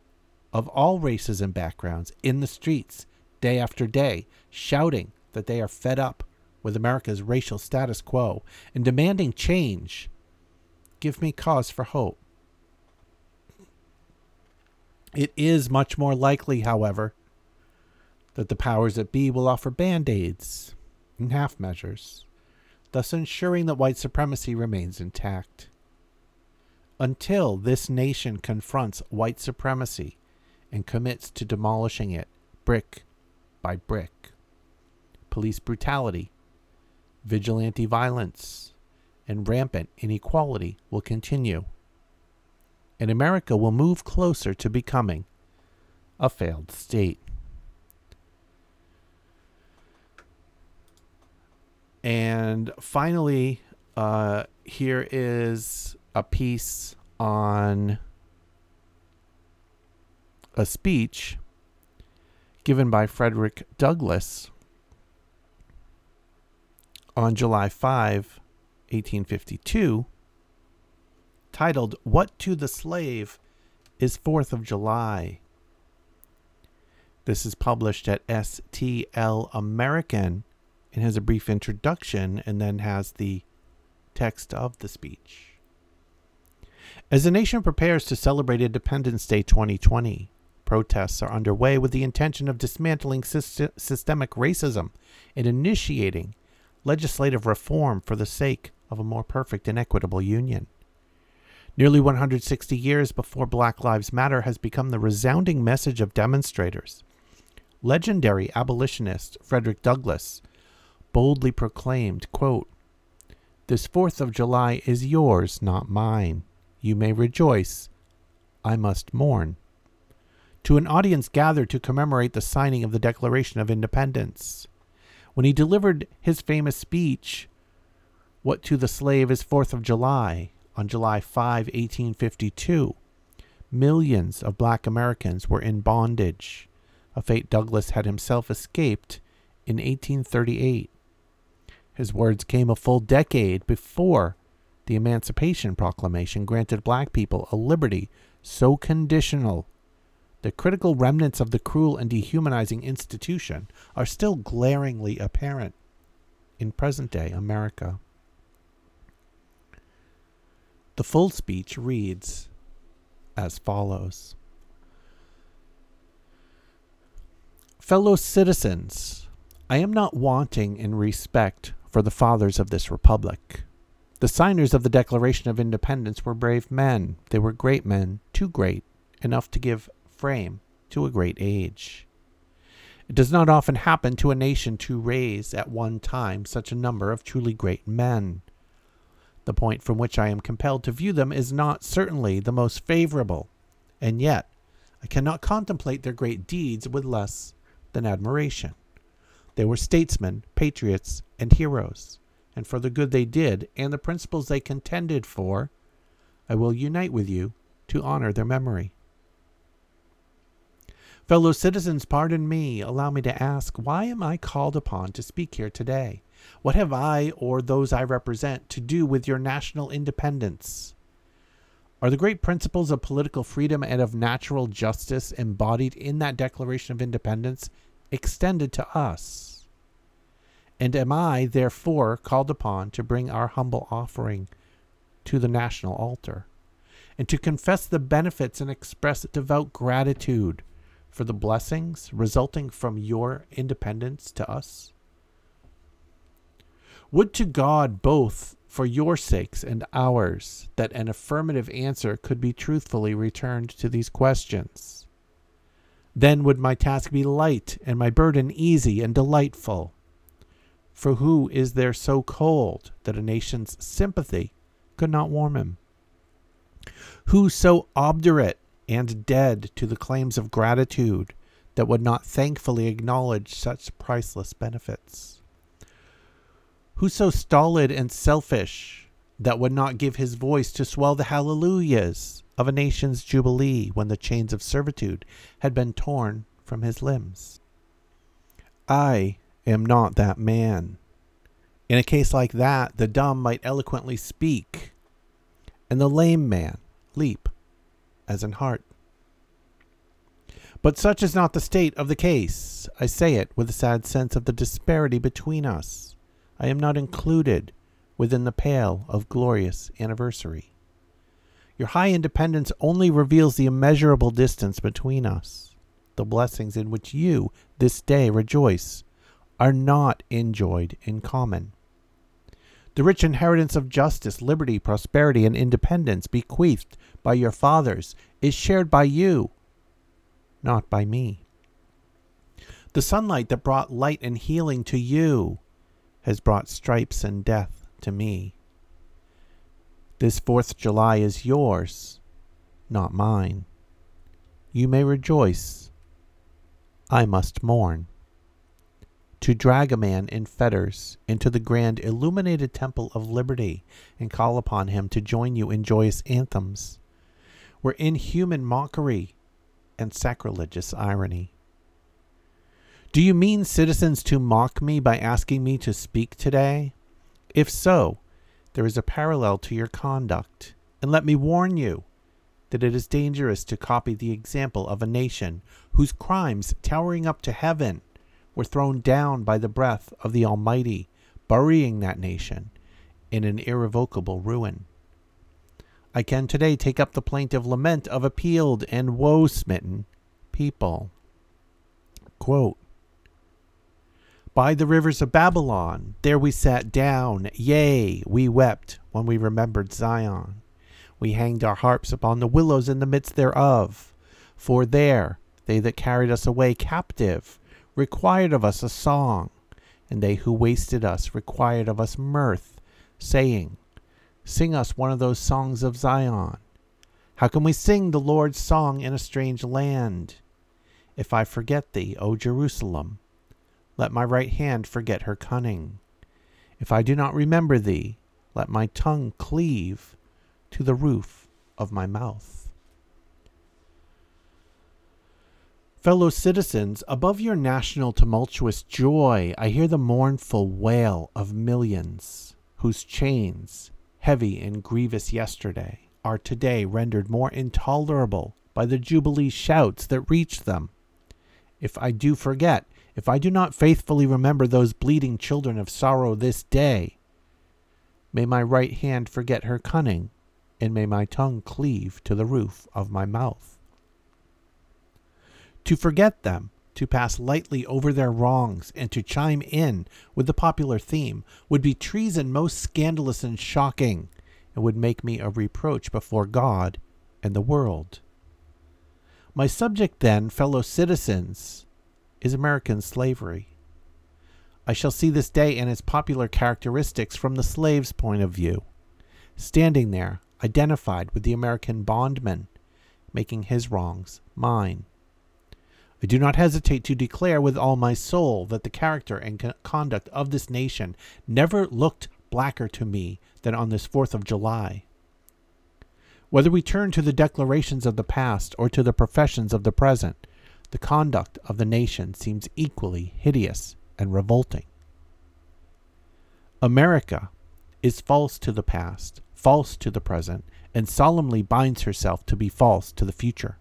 of all races and backgrounds, in the streets, day after day, shouting that they are fed up with America's racial status quo and demanding change, give me cause for hope. It is much more likely, however, that the powers that be will offer band aids and half measures, thus ensuring that white supremacy remains intact. Until this nation confronts white supremacy and commits to demolishing it brick by brick, police brutality, vigilante violence, and rampant inequality will continue. And America will move closer to becoming a failed state. And finally, uh, here is a piece on a speech given by Frederick Douglass on July 5, 1852, titled What to the Slave is Fourth of July. This is published at STL American and has a brief introduction and then has the text of the speech. As the nation prepares to celebrate Independence Day 2020, protests are underway with the intention of dismantling syst- systemic racism and initiating legislative reform for the sake of a more perfect and equitable union. Nearly 160 years before Black Lives Matter has become the resounding message of demonstrators, legendary abolitionist Frederick Douglass boldly proclaimed, quote, This 4th of July is yours, not mine. You may rejoice. I must mourn. To an audience gathered to commemorate the signing of the Declaration of Independence. When he delivered his famous speech, What to the Slave is 4th of July, on July 5, 1852, millions of black Americans were in bondage, a fate Douglass had himself escaped in 1838. His words came a full decade before the Emancipation Proclamation granted black people a liberty so conditional the critical remnants of the cruel and dehumanizing institution are still glaringly apparent in present day America. The full speech reads as follows Fellow citizens, I am not wanting in respect for the fathers of this republic. The signers of the Declaration of Independence were brave men. They were great men, too great, enough to give frame to a great age. It does not often happen to a nation to raise at one time such a number of truly great men. The point from which I am compelled to view them is not certainly the most favorable, and yet I cannot contemplate their great deeds with less than admiration. They were statesmen, patriots, and heroes, and for the good they did and the principles they contended for, I will unite with you to honor their memory. Fellow citizens, pardon me. Allow me to ask, why am I called upon to speak here today? What have I or those I represent to do with your national independence? Are the great principles of political freedom and of natural justice embodied in that Declaration of Independence extended to us? And am I, therefore, called upon to bring our humble offering to the national altar, and to confess the benefits and express devout gratitude for the blessings resulting from your independence to us? Would to God both for your sakes and ours that an affirmative answer could be truthfully returned to these questions. Then would my task be light and my burden easy and delightful. For who is there so cold that a nation's sympathy could not warm him? Who so obdurate and dead to the claims of gratitude that would not thankfully acknowledge such priceless benefits? Who so stolid and selfish that would not give his voice to swell the hallelujahs of a nation's jubilee when the chains of servitude had been torn from his limbs? I am not that man. In a case like that, the dumb might eloquently speak, and the lame man leap as in heart. But such is not the state of the case. I say it with a sad sense of the disparity between us. I am not included within the pale of glorious anniversary. Your high independence only reveals the immeasurable distance between us. The blessings in which you this day rejoice are not enjoyed in common. The rich inheritance of justice, liberty, prosperity, and independence bequeathed by your fathers is shared by you, not by me. The sunlight that brought light and healing to you has brought stripes and death to me. This 4th July is yours, not mine. You may rejoice. I must mourn. To drag a man in fetters into the grand illuminated temple of liberty and call upon him to join you in joyous anthems were inhuman mockery and sacrilegious irony. Do you mean, citizens, to mock me by asking me to speak today? If so, there is a parallel to your conduct, and let me warn you that it is dangerous to copy the example of a nation whose crimes, towering up to heaven, were thrown down by the breath of the Almighty, burying that nation in an irrevocable ruin. I can today take up the plaintive lament of appealed and woe smitten people. Quote, by the rivers of Babylon, there we sat down, yea, we wept when we remembered Zion. We hanged our harps upon the willows in the midst thereof. For there they that carried us away captive required of us a song, and they who wasted us required of us mirth, saying, Sing us one of those songs of Zion. How can we sing the Lord's song in a strange land? If I forget thee, O Jerusalem, let my right hand forget her cunning. If I do not remember thee, let my tongue cleave to the roof of my mouth. Fellow citizens, above your national tumultuous joy, I hear the mournful wail of millions whose chains, heavy and grievous yesterday, are today rendered more intolerable by the jubilee shouts that reach them. If I do forget, if I do not faithfully remember those bleeding children of sorrow this day, may my right hand forget her cunning, and may my tongue cleave to the roof of my mouth. To forget them, to pass lightly over their wrongs, and to chime in with the popular theme would be treason most scandalous and shocking, and would make me a reproach before God and the world. My subject, then, fellow citizens, is American slavery. I shall see this day and its popular characteristics from the slave's point of view, standing there, identified with the American bondman, making his wrongs mine. I do not hesitate to declare with all my soul that the character and conduct of this nation never looked blacker to me than on this Fourth of July. Whether we turn to the declarations of the past or to the professions of the present, the conduct of the nation seems equally hideous and revolting. America is false to the past, false to the present, and solemnly binds herself to be false to the future.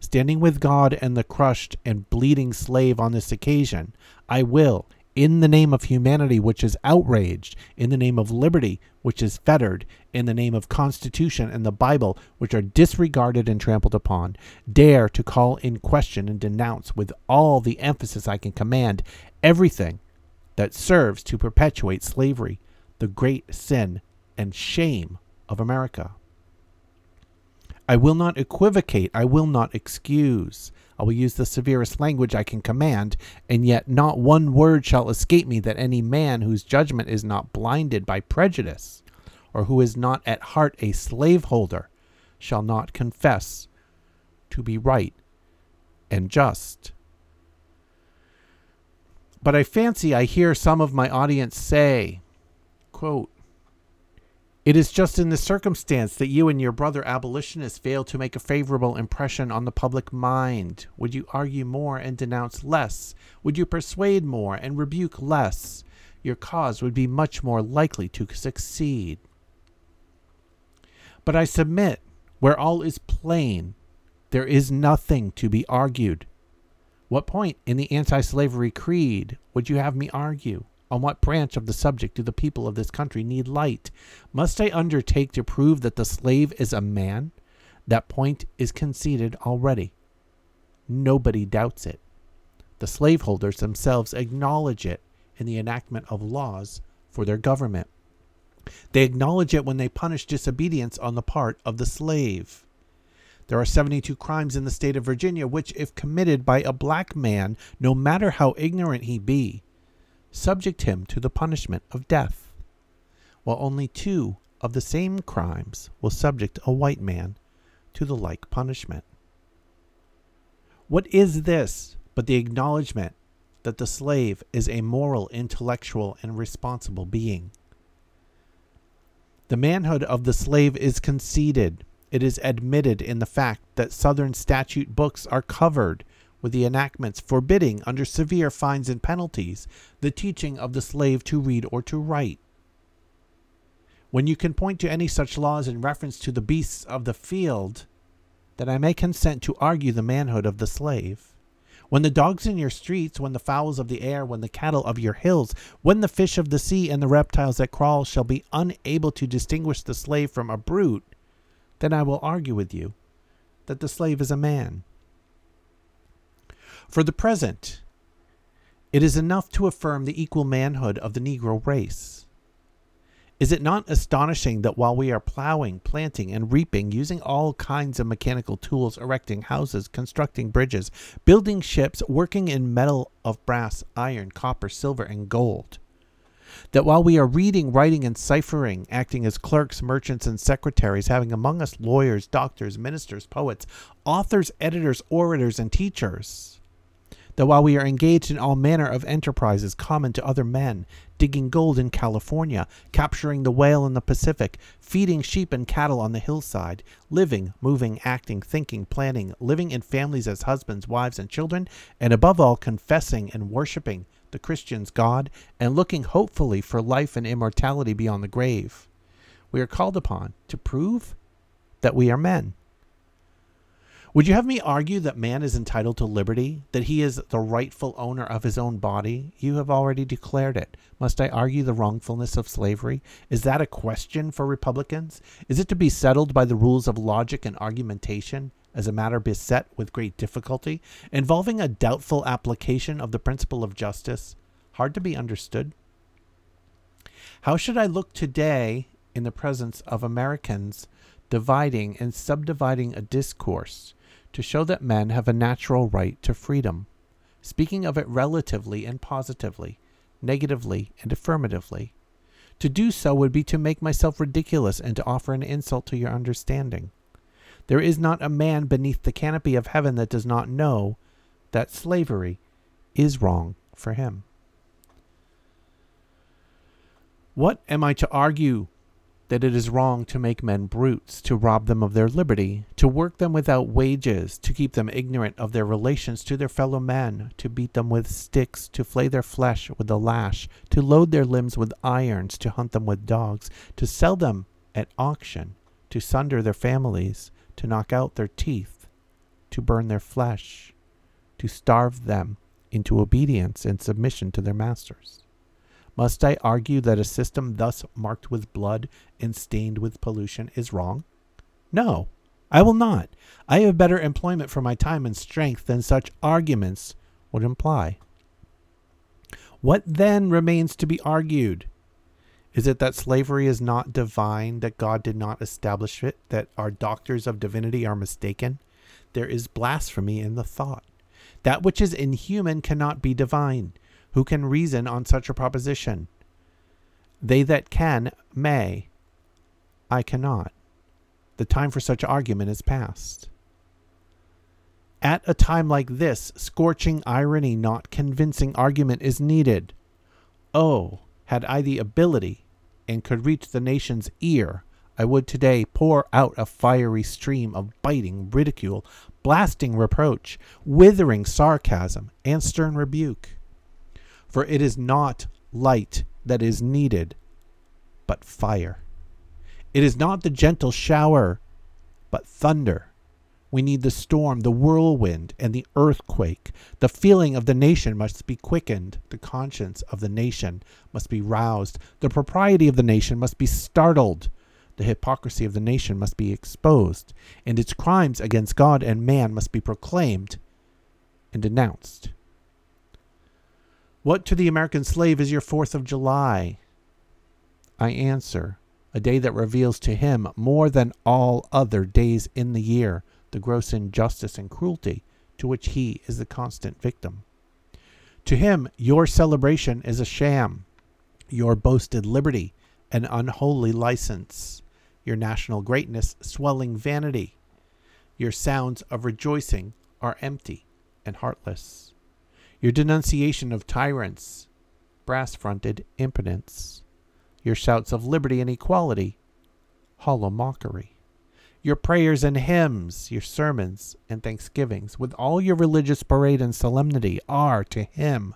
Standing with God and the crushed and bleeding slave on this occasion, I will, in the name of humanity which is outraged, in the name of liberty which is fettered, in the name of Constitution and the Bible which are disregarded and trampled upon, dare to call in question and denounce with all the emphasis I can command everything that serves to perpetuate slavery, the great sin and shame of America. I will not equivocate, I will not excuse. I will use the severest language I can command, and yet not one word shall escape me that any man whose judgment is not blinded by prejudice, or who is not at heart a slaveholder, shall not confess to be right and just. But I fancy I hear some of my audience say, quote, it is just in this circumstance that you and your brother abolitionists fail to make a favorable impression on the public mind. Would you argue more and denounce less? Would you persuade more and rebuke less? Your cause would be much more likely to succeed. But I submit, where all is plain, there is nothing to be argued. What point in the anti slavery creed would you have me argue? On what branch of the subject do the people of this country need light? Must I undertake to prove that the slave is a man? That point is conceded already. Nobody doubts it. The slaveholders themselves acknowledge it in the enactment of laws for their government. They acknowledge it when they punish disobedience on the part of the slave. There are 72 crimes in the state of Virginia which, if committed by a black man, no matter how ignorant he be, subject him to the punishment of death, while only two of the same crimes will subject a white man to the like punishment. What is this but the acknowledgement that the slave is a moral, intellectual, and responsible being. The manhood of the slave is conceded. It is admitted in the fact that Southern statute books are covered with the enactments forbidding, under severe fines and penalties, the teaching of the slave to read or to write. When you can point to any such laws in reference to the beasts of the field, then I may consent to argue the manhood of the slave. When the dogs in your streets, when the fowls of the air, when the cattle of your hills, when the fish of the sea and the reptiles that crawl shall be unable to distinguish the slave from a brute, then I will argue with you that the slave is a man. For the present, it is enough to affirm the equal manhood of the Negro race. Is it not astonishing that while we are plowing, planting, and reaping, using all kinds of mechanical tools, erecting houses, constructing bridges, building ships, working in metal of brass, iron, copper, silver, and gold, that while we are reading, writing, and ciphering, acting as clerks, merchants, and secretaries, having among us lawyers, doctors, ministers, poets, authors, editors, orators, and teachers, that while we are engaged in all manner of enterprises common to other men, digging gold in California, capturing the whale in the Pacific, feeding sheep and cattle on the hillside, living, moving, acting, thinking, planning, living in families as husbands, wives, and children, and above all, confessing and worshiping the Christian's God, and looking hopefully for life and immortality beyond the grave. We are called upon to prove that we are men. Would you have me argue that man is entitled to liberty, that he is the rightful owner of his own body? You have already declared it. Must I argue the wrongfulness of slavery? Is that a question for Republicans? Is it to be settled by the rules of logic and argumentation as a matter beset with great difficulty, involving a doubtful application of the principle of justice, hard to be understood? How should I look today in the presence of Americans dividing and subdividing a discourse to show that men have a natural right to freedom, speaking of it relatively and positively, negatively and affirmatively. To do so would be to make myself ridiculous and to offer an insult to your understanding. There is not a man beneath the canopy of heaven that does not know that slavery is wrong for him. What am I to argue that it is wrong to make men brutes, to rob them of their liberty, to work them without wages, to keep them ignorant of their relations to their fellow men, to beat them with sticks, to flay their flesh with the lash, to load their limbs with irons, to hunt them with dogs, to sell them at auction, to sunder their families, to knock out their teeth, to burn their flesh, to starve them into obedience and submission to their masters. Must I argue that a system thus marked with blood and stained with pollution is wrong? No, I will not. I have better employment for my time and strength than such arguments would imply. What then remains to be argued? Is it that slavery is not divine, that God did not establish it, that our doctors of divinity are mistaken? There is blasphemy in the thought. That which is inhuman cannot be divine. Who can reason on such a proposition? They that can may. I cannot. The time for such argument is past. At a time like this, scorching irony, not convincing argument, is needed. Oh, had I the ability and could reach the nation's ear, I would today pour out a fiery stream of biting ridicule, blasting reproach, withering sarcasm, and stern rebuke. For it is not light that is needed, but fire. It is not the gentle shower, but thunder. We need the storm, the whirlwind, and the earthquake. The feeling of the nation must be quickened. The conscience of the nation must be roused. The propriety of the nation must be startled. The hypocrisy of the nation must be exposed. And its crimes against God and man must be proclaimed and denounced. What to the American slave is your Fourth of July? I answer, a day that reveals to him more than all other days in the year the gross injustice and cruelty to which he is the constant victim. To him, your celebration is a sham, your boasted liberty an unholy license, your national greatness swelling vanity. Your sounds of rejoicing are empty and heartless. Your denunciation of tyrants, brass fronted impotence. Your shouts of liberty and equality, hollow mockery. Your prayers and hymns, your sermons and thanksgivings, with all your religious parade and solemnity, are to him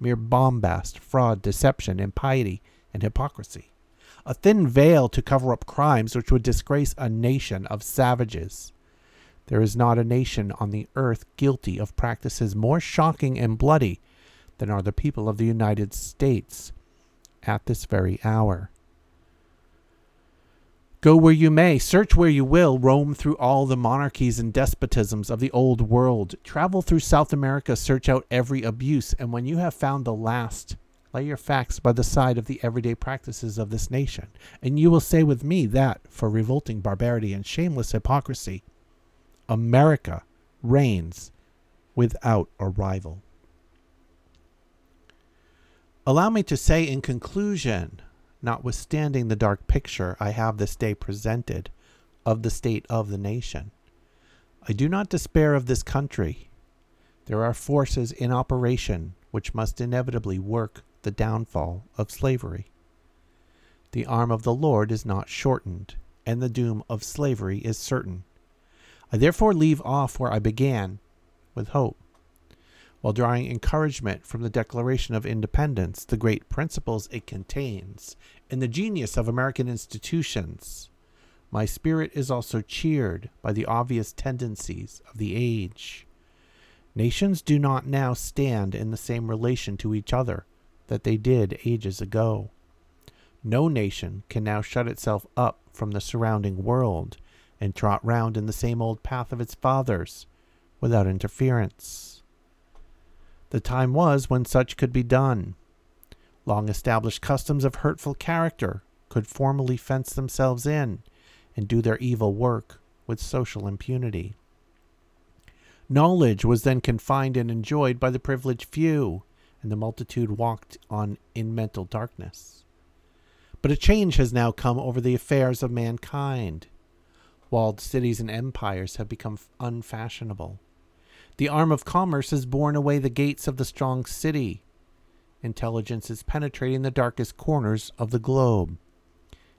mere bombast, fraud, deception, impiety, and hypocrisy. A thin veil to cover up crimes which would disgrace a nation of savages. There is not a nation on the earth guilty of practices more shocking and bloody than are the people of the United States at this very hour. Go where you may, search where you will, roam through all the monarchies and despotisms of the old world, travel through South America, search out every abuse, and when you have found the last, lay your facts by the side of the everyday practices of this nation, and you will say with me that, for revolting barbarity and shameless hypocrisy, America reigns without a rival. Allow me to say in conclusion notwithstanding the dark picture I have this day presented of the state of the nation. I do not despair of this country. There are forces in operation which must inevitably work the downfall of slavery. The arm of the Lord is not shortened, and the doom of slavery is certain. I therefore leave off where I began, with hope while drawing encouragement from the Declaration of Independence, the great principles it contains, and the genius of American institutions. My spirit is also cheered by the obvious tendencies of the age. Nations do not now stand in the same relation to each other that they did ages ago. No nation can now shut itself up from the surrounding world and trot round in the same old path of its fathers without interference. The time was when such could be done. Long established customs of hurtful character could formally fence themselves in and do their evil work with social impunity. Knowledge was then confined and enjoyed by the privileged few, and the multitude walked on in mental darkness. But a change has now come over the affairs of mankind. Walled cities and empires have become unfashionable. The arm of commerce has borne away the gates of the strong city. Intelligence is penetrating the darkest corners of the globe.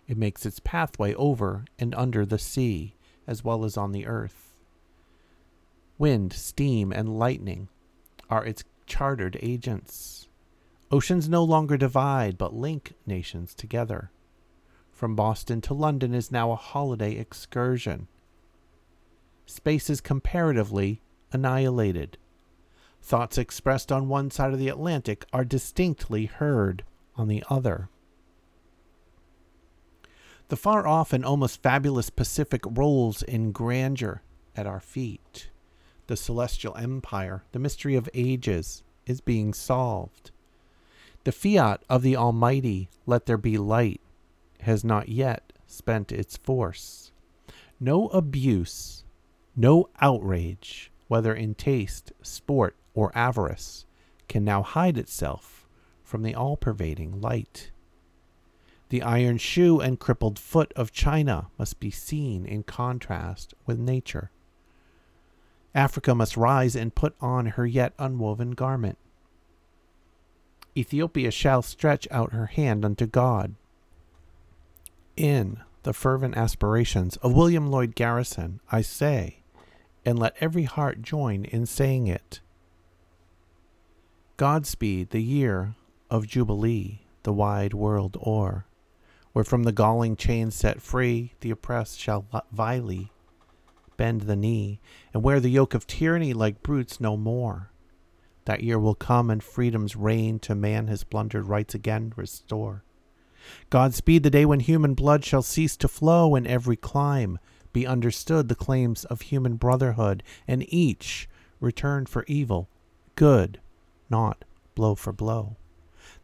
It makes its pathway over and under the sea, as well as on the earth. Wind, steam, and lightning are its chartered agents. Oceans no longer divide, but link nations together. From Boston to London is now a holiday excursion. Space is comparatively annihilated. Thoughts expressed on one side of the Atlantic are distinctly heard on the other. The far off and almost fabulous Pacific rolls in grandeur at our feet. The celestial empire, the mystery of ages, is being solved. The fiat of the Almighty, let there be light, has not yet spent its force. No abuse, no outrage, whether in taste, sport, or avarice, can now hide itself from the all pervading light. The iron shoe and crippled foot of China must be seen in contrast with nature. Africa must rise and put on her yet unwoven garment. Ethiopia shall stretch out her hand unto God. In the fervent aspirations of William Lloyd Garrison, I say, and let every heart join in saying it. Godspeed the year of Jubilee, the wide world o'er, where from the galling chains set free, the oppressed shall vilely bend the knee, and wear the yoke of tyranny like brutes no more. That year will come, and freedom's reign to man his plundered rights again restore. Godspeed the day when human blood shall cease to flow in every clime, be understood the claims of human brotherhood, and each return for evil, good, not blow for blow.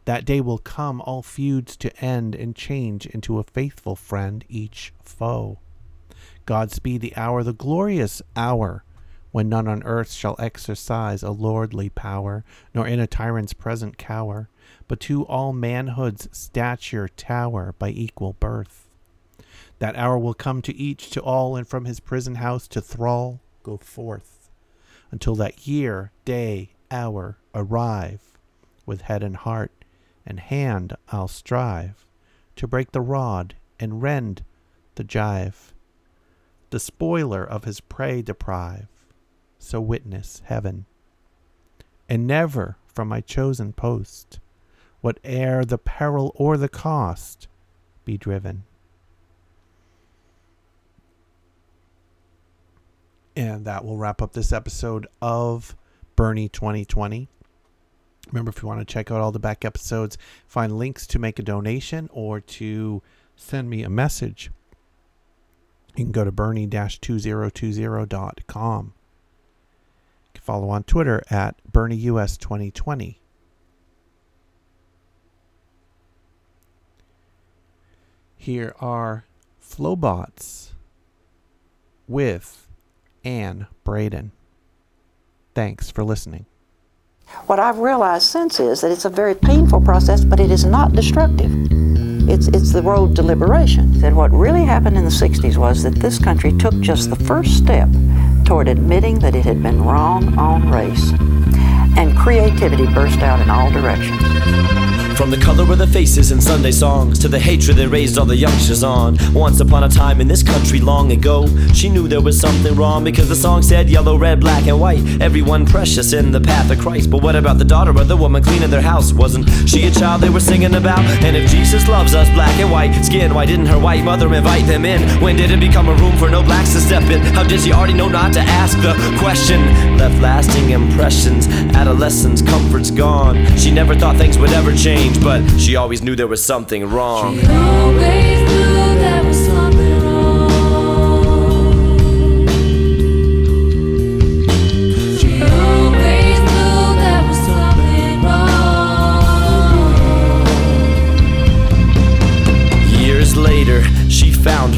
That day will come, all feuds to end, and change into a faithful friend each foe. God speed the hour, the glorious hour, when none on earth shall exercise a lordly power, nor in a tyrant's present cower, but to all manhood's stature tower by equal birth. That hour will come to each, to all, and from his prison house to thrall go forth, until that year, day, hour arrive. With head and heart and hand I'll strive to break the rod and rend the gyve. The spoiler of his prey deprive, so witness heaven. And never from my chosen post, whate'er the peril or the cost, be driven. And that will wrap up this episode of Bernie 2020. Remember, if you want to check out all the back episodes, find links to make a donation or to send me a message, you can go to bernie-2020.com. You can follow on Twitter at BernieUS2020. Here are Flobots with Anne Braden. Thanks for listening. What I've realized since is that it's a very painful process, but it is not destructive. It's, it's the road to liberation. And what really happened in the 60s was that this country took just the first step toward admitting that it had been wrong on race. And creativity burst out in all directions. From the color of the faces in Sunday songs to the hatred that raised all the youngsters on. Once upon a time in this country long ago, she knew there was something wrong because the song said yellow, red, black, and white. Everyone precious in the path of Christ. But what about the daughter of the woman cleaning their house? Wasn't she a child they were singing about? And if Jesus loves us black and white skin, why didn't her white mother invite them in? When did it become a room for no blacks to step in? How did she already know not to ask the question? Left lasting impressions, adolescence, comfort's gone. She never thought things would ever change but she always knew there was something wrong.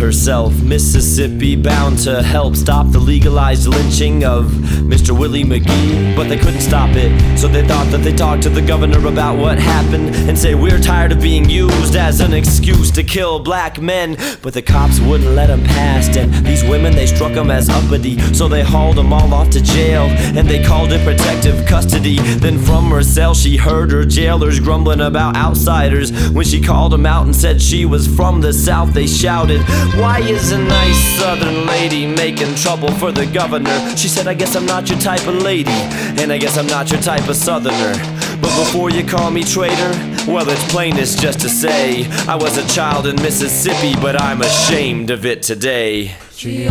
Herself Mississippi bound to help stop the legalized lynching of Mr. Willie McGee. But they couldn't stop it, so they thought that they talked to the governor about what happened and say, We're tired of being used as an excuse to kill black men. But the cops wouldn't let them past, and these women they struck them as uppity, so they hauled them all off to jail and they called it protective custody. Then from her cell, she heard her jailers grumbling about outsiders. When she called them out and said she was from the South, they shouted, Why is a nice southern lady making trouble for the governor? She said, I guess I'm not your type of lady, and I guess I'm not your type of southerner. But before you call me traitor, well, it's plain plainest just to say I was a child in Mississippi, but I'm ashamed of it today. She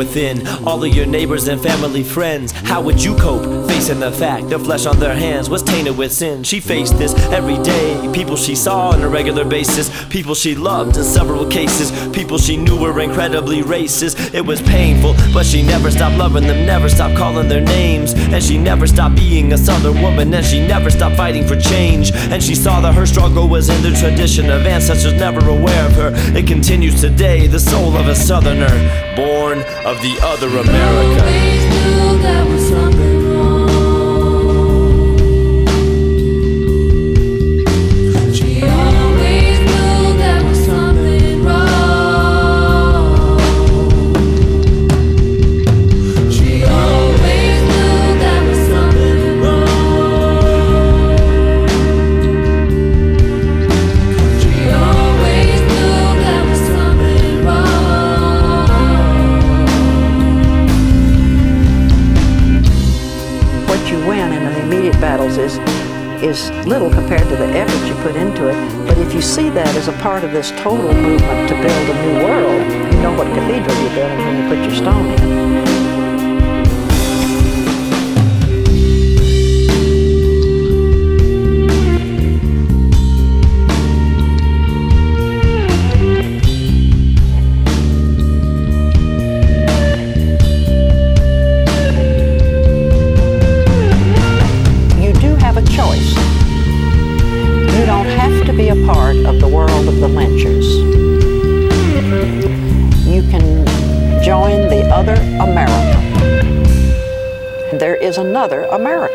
within, all of your neighbors and family friends. How would you cope facing the fact the flesh on their hands was tainted with sin? She faced this every day. People she saw on a regular basis, people she loved in several cases, people she knew were incredibly racist. It was painful, but she never stopped loving them, never stopped calling their names. And she never stopped being a southern woman, and she never stopped fighting for change. And she saw that her struggle was in the tradition of ancestors never aware of her. It continues today, the soul of a southerner, born of the other America. Is little compared to the effort you put into it. But if you see that as a part of this total movement to build a new world, you know what cathedral you're building when you put your stone in. America.